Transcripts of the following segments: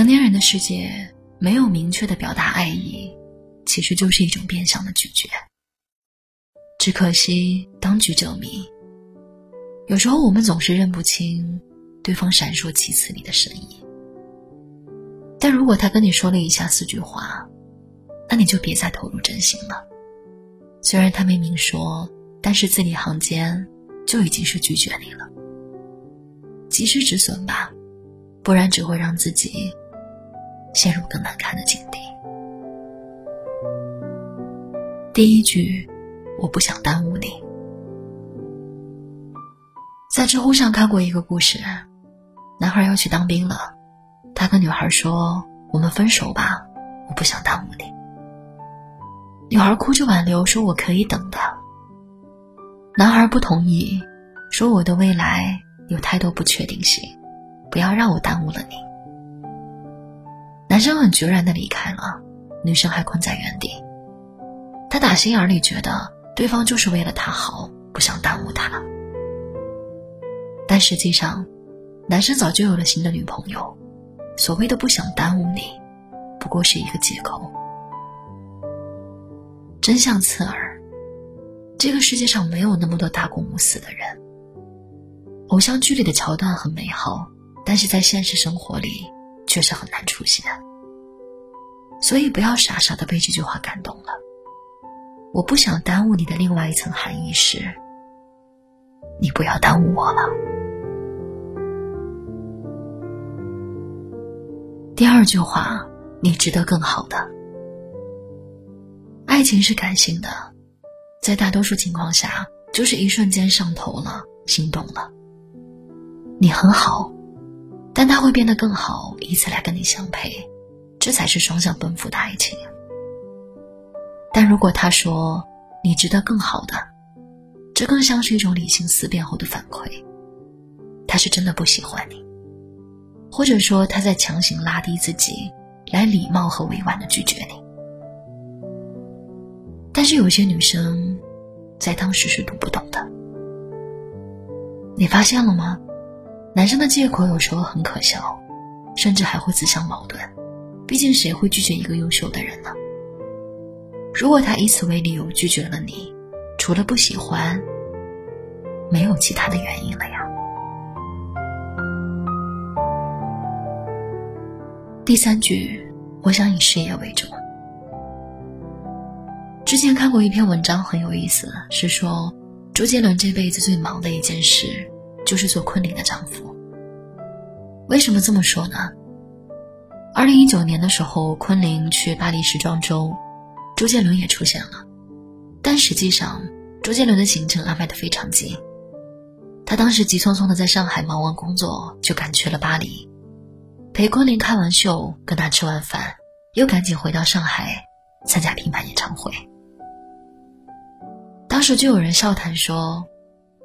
成年人的世界没有明确的表达爱意，其实就是一种变相的拒绝。只可惜当局者迷，有时候我们总是认不清对方闪烁其词里的深意。但如果他跟你说了以下四句话，那你就别再投入真心了。虽然他没明说，但是字里行间就已经是拒绝你了。及时止损吧，不然只会让自己陷入更难看的境地。第一句，我不想耽误你。在知乎上看过一个故事，男孩要去当兵了。他跟女孩说：“我们分手吧，我不想耽误你。”女孩哭着挽留说：“我可以等的。”男孩不同意，说：“我的未来有太多不确定性，不要让我耽误了你。”男生很决然的离开了，女生还困在原地。他打心眼里觉得对方就是为了他好，不想耽误他。但实际上，男生早就有了新的女朋友。所谓的不想耽误你，不过是一个借口。真相刺耳，这个世界上没有那么多大公无私的人。偶像剧里的桥段很美好，但是在现实生活里确实很难出现。所以不要傻傻的被这句话感动了。我不想耽误你的另外一层含义是，你不要耽误我了。第二句话，你值得更好的。爱情是感性的，在大多数情况下，就是一瞬间上头了，心动了。你很好，但他会变得更好，以此来跟你相配，这才是双向奔赴的爱情。但如果他说你值得更好的，这更像是一种理性思辨后的反馈，他是真的不喜欢你。或者说他在强行拉低自己，来礼貌和委婉的拒绝你。但是有些女生，在当时是读不懂的。你发现了吗？男生的借口有时候很可笑，甚至还会自相矛盾。毕竟谁会拒绝一个优秀的人呢？如果他以此为理由拒绝了你，除了不喜欢，没有其他的原因了呀。第三句，我想以事业为重。之前看过一篇文章，很有意思，是说周杰伦这辈子最忙的一件事，就是做昆凌的丈夫。为什么这么说呢？二零一九年的时候，昆凌去巴黎时装周，周杰伦也出现了，但实际上，周杰伦的行程安排的非常紧，他当时急匆匆的在上海忙完工作，就赶去了巴黎。陪昆凌看完秀，跟他吃完饭，又赶紧回到上海参加品牌演唱会。当时就有人笑谈说：“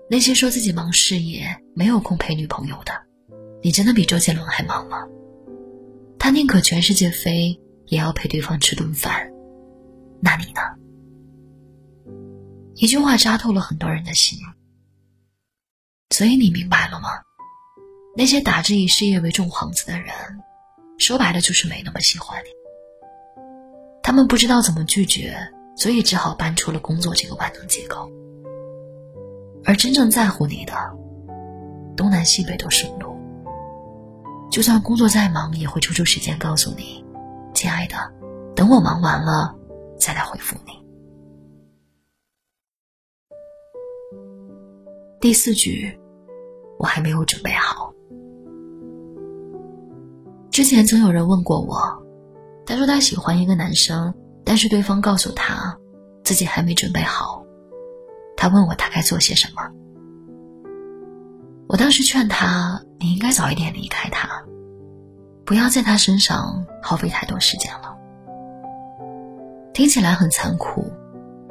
那些说自己忙事业、没有空陪女朋友的，你真的比周杰伦还忙吗？他宁可全世界飞，也要陪对方吃顿饭，那你呢？”一句话扎透了很多人的心。所以你明白了吗？那些打着以事业为重幌子的人，说白了就是没那么喜欢你。他们不知道怎么拒绝，所以只好搬出了工作这个万能借口。而真正在乎你的，东南西北都是路。就算工作再忙，也会抽出时间告诉你：“亲爱的，等我忙完了再来回复你。”第四句，我还没有准备好。之前曾有人问过我，他说他喜欢一个男生，但是对方告诉他自己还没准备好。他问我他该做些什么。我当时劝他，你应该早一点离开他，不要在他身上耗费太多时间了。听起来很残酷，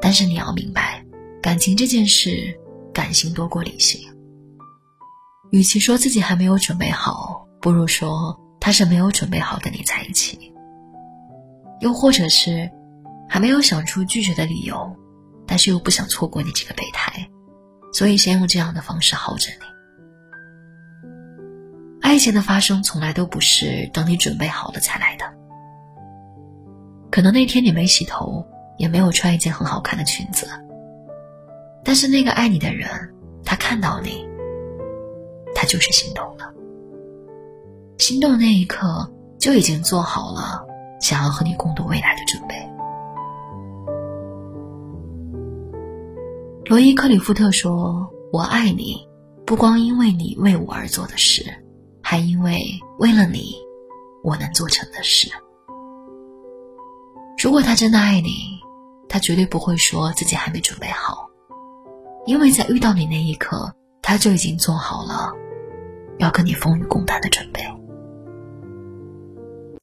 但是你要明白，感情这件事，感性多过理性。与其说自己还没有准备好，不如说。他是没有准备好跟你在一起，又或者是还没有想出拒绝的理由，但是又不想错过你这个备胎，所以先用这样的方式耗着你。爱情。的发生从来都不是等你准备好了才来的。可能那天你没洗头，也没有穿一件很好看的裙子，但是那个爱你的人，他看到你，他就是心动了。心动那一刻，就已经做好了想要和你共度未来的准备。罗伊·克里夫特说：“我爱你，不光因为你为我而做的事，还因为为了你，我能做成的事。”如果他真的爱你，他绝对不会说自己还没准备好，因为在遇到你那一刻，他就已经做好了要跟你风雨共担的准备。